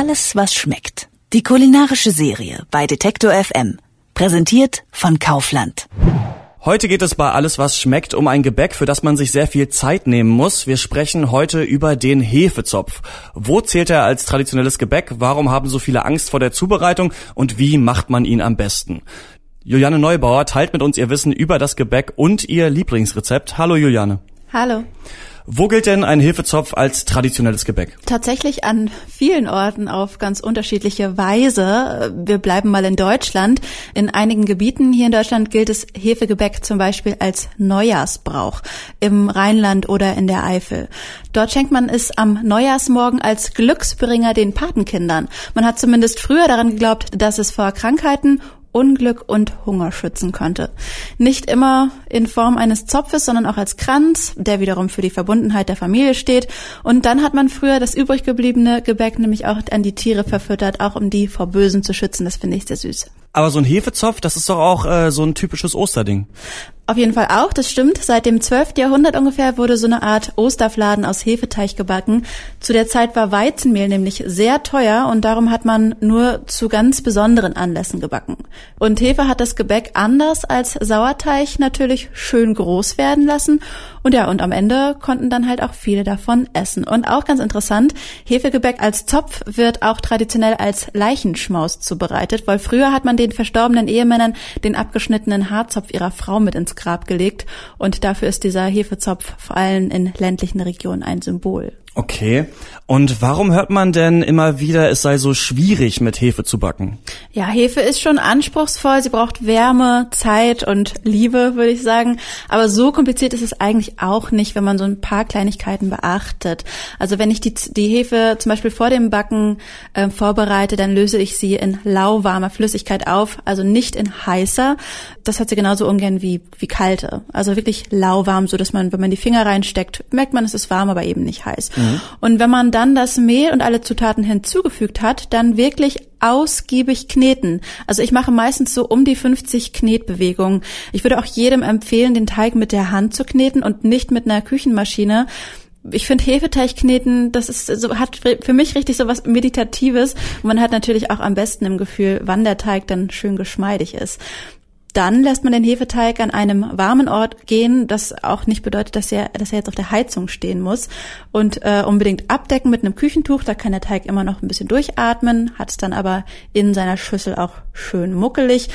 Alles, was schmeckt. Die kulinarische Serie bei Detektor FM. Präsentiert von Kaufland. Heute geht es bei Alles, was schmeckt, um ein Gebäck, für das man sich sehr viel Zeit nehmen muss. Wir sprechen heute über den Hefezopf. Wo zählt er als traditionelles Gebäck? Warum haben so viele Angst vor der Zubereitung? Und wie macht man ihn am besten? Juliane Neubauer teilt mit uns ihr Wissen über das Gebäck und ihr Lieblingsrezept. Hallo Juliane. Hallo. Wo gilt denn ein Hefezopf als traditionelles Gebäck? Tatsächlich an vielen Orten auf ganz unterschiedliche Weise. Wir bleiben mal in Deutschland. In einigen Gebieten hier in Deutschland gilt es Hefegebäck zum Beispiel als Neujahrsbrauch im Rheinland oder in der Eifel. Dort schenkt man es am Neujahrsmorgen als Glücksbringer den Patenkindern. Man hat zumindest früher daran geglaubt, dass es vor Krankheiten Unglück und Hunger schützen könnte. Nicht immer in Form eines Zopfes, sondern auch als Kranz, der wiederum für die Verbundenheit der Familie steht. Und dann hat man früher das übrig gebliebene Gebäck nämlich auch an die Tiere verfüttert, auch um die vor Bösen zu schützen. Das finde ich sehr süß. Aber so ein Hefezopf, das ist doch auch äh, so ein typisches Osterding. Auf jeden Fall auch, das stimmt. Seit dem 12. Jahrhundert ungefähr wurde so eine Art Osterfladen aus Hefeteig gebacken. Zu der Zeit war Weizenmehl nämlich sehr teuer und darum hat man nur zu ganz besonderen Anlässen gebacken. Und Hefe hat das Gebäck anders als Sauerteig natürlich schön groß werden lassen. Und ja, und am Ende konnten dann halt auch viele davon essen. Und auch ganz interessant, Hefegebäck als Zopf wird auch traditionell als Leichenschmaus zubereitet, weil früher hat man den verstorbenen Ehemännern den abgeschnittenen Haarzopf ihrer Frau mit ins Grab gelegt und dafür ist dieser Hefezopf vor allem in ländlichen Regionen ein Symbol. Okay. Und warum hört man denn immer wieder, es sei so schwierig, mit Hefe zu backen? Ja, Hefe ist schon anspruchsvoll. Sie braucht Wärme, Zeit und Liebe, würde ich sagen. Aber so kompliziert ist es eigentlich auch nicht, wenn man so ein paar Kleinigkeiten beachtet. Also wenn ich die, die Hefe zum Beispiel vor dem Backen äh, vorbereite, dann löse ich sie in lauwarmer Flüssigkeit auf, also nicht in heißer. Das hat sie genauso ungern wie, wie kalte. Also wirklich lauwarm, so dass man, wenn man die Finger reinsteckt, merkt man, es ist warm, aber eben nicht heiß. Mhm. Mhm. Und wenn man dann das Mehl und alle Zutaten hinzugefügt hat, dann wirklich ausgiebig kneten. Also ich mache meistens so um die 50 Knetbewegungen. Ich würde auch jedem empfehlen, den Teig mit der Hand zu kneten und nicht mit einer Küchenmaschine. Ich finde Hefeteig kneten, das ist so, hat für mich richtig so was Meditatives. Und man hat natürlich auch am besten im Gefühl, wann der Teig dann schön geschmeidig ist. Dann lässt man den Hefeteig an einem warmen Ort gehen, das auch nicht bedeutet, dass er, dass er jetzt auf der Heizung stehen muss. Und äh, unbedingt abdecken mit einem Küchentuch, da kann der Teig immer noch ein bisschen durchatmen, hat es dann aber in seiner Schüssel auch schön muckelig.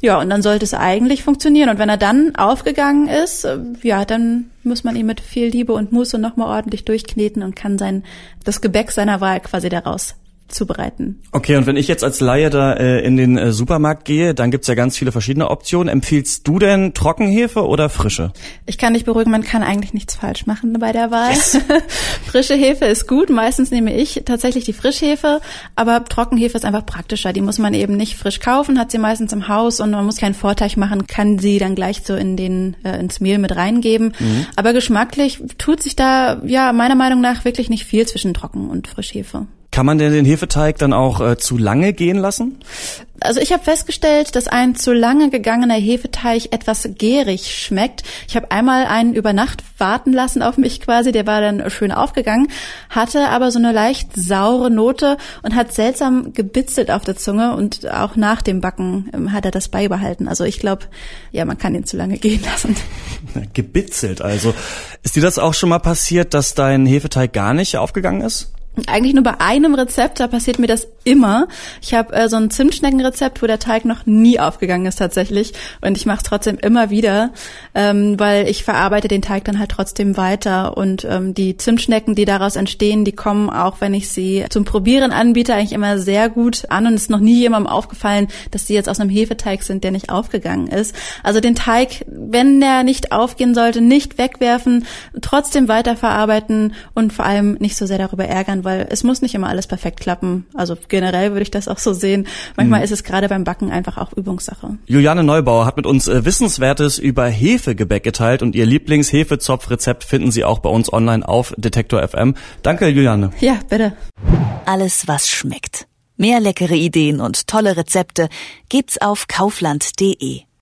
Ja, und dann sollte es eigentlich funktionieren. Und wenn er dann aufgegangen ist, ja, dann muss man ihn mit viel Liebe und Muße nochmal ordentlich durchkneten und kann sein, das Gebäck seiner Wahl quasi daraus zubereiten. Okay, und wenn ich jetzt als Laie da äh, in den äh, Supermarkt gehe, dann gibt's ja ganz viele verschiedene Optionen. Empfiehlst du denn Trockenhefe oder frische? Ich kann dich beruhigen, man kann eigentlich nichts falsch machen bei der Wahl. Yes. Frische Hefe ist gut, meistens nehme ich tatsächlich die Frischhefe, aber Trockenhefe ist einfach praktischer. Die muss man eben nicht frisch kaufen, hat sie meistens im Haus und man muss keinen Vorteig machen, kann sie dann gleich so in den äh, ins Mehl mit reingeben. Mhm. Aber geschmacklich tut sich da ja meiner Meinung nach wirklich nicht viel zwischen Trocken und Frischhefe. Kann man denn den Hefeteig dann auch äh, zu lange gehen lassen? Also ich habe festgestellt, dass ein zu lange gegangener Hefeteig etwas gärig schmeckt. Ich habe einmal einen über Nacht warten lassen auf mich quasi, der war dann schön aufgegangen, hatte aber so eine leicht saure Note und hat seltsam gebitzelt auf der Zunge und auch nach dem Backen ähm, hat er das beibehalten. Also ich glaube, ja, man kann ihn zu lange gehen lassen. Gebitzelt also. Ist dir das auch schon mal passiert, dass dein Hefeteig gar nicht aufgegangen ist? Eigentlich nur bei einem Rezept, da passiert mir das immer. Ich habe äh, so ein Zimtschneckenrezept, wo der Teig noch nie aufgegangen ist tatsächlich. Und ich mache es trotzdem immer wieder, ähm, weil ich verarbeite den Teig dann halt trotzdem weiter. Und ähm, die Zimtschnecken, die daraus entstehen, die kommen auch, wenn ich sie zum Probieren anbiete, eigentlich immer sehr gut an. Und es ist noch nie jemandem aufgefallen, dass die jetzt aus einem Hefeteig sind, der nicht aufgegangen ist. Also den Teig, wenn der nicht aufgehen sollte, nicht wegwerfen, trotzdem weiterverarbeiten und vor allem nicht so sehr darüber ärgern, weil es muss nicht immer alles perfekt klappen. Also generell würde ich das auch so sehen. Manchmal mhm. ist es gerade beim Backen einfach auch Übungssache. Juliane Neubauer hat mit uns äh, Wissenswertes über Hefegebäck geteilt und ihr Lieblingshefezopfrezept finden Sie auch bei uns online auf Detektor FM. Danke, Juliane. Ja, bitte. Alles, was schmeckt. Mehr leckere Ideen und tolle Rezepte gibt's auf kaufland.de.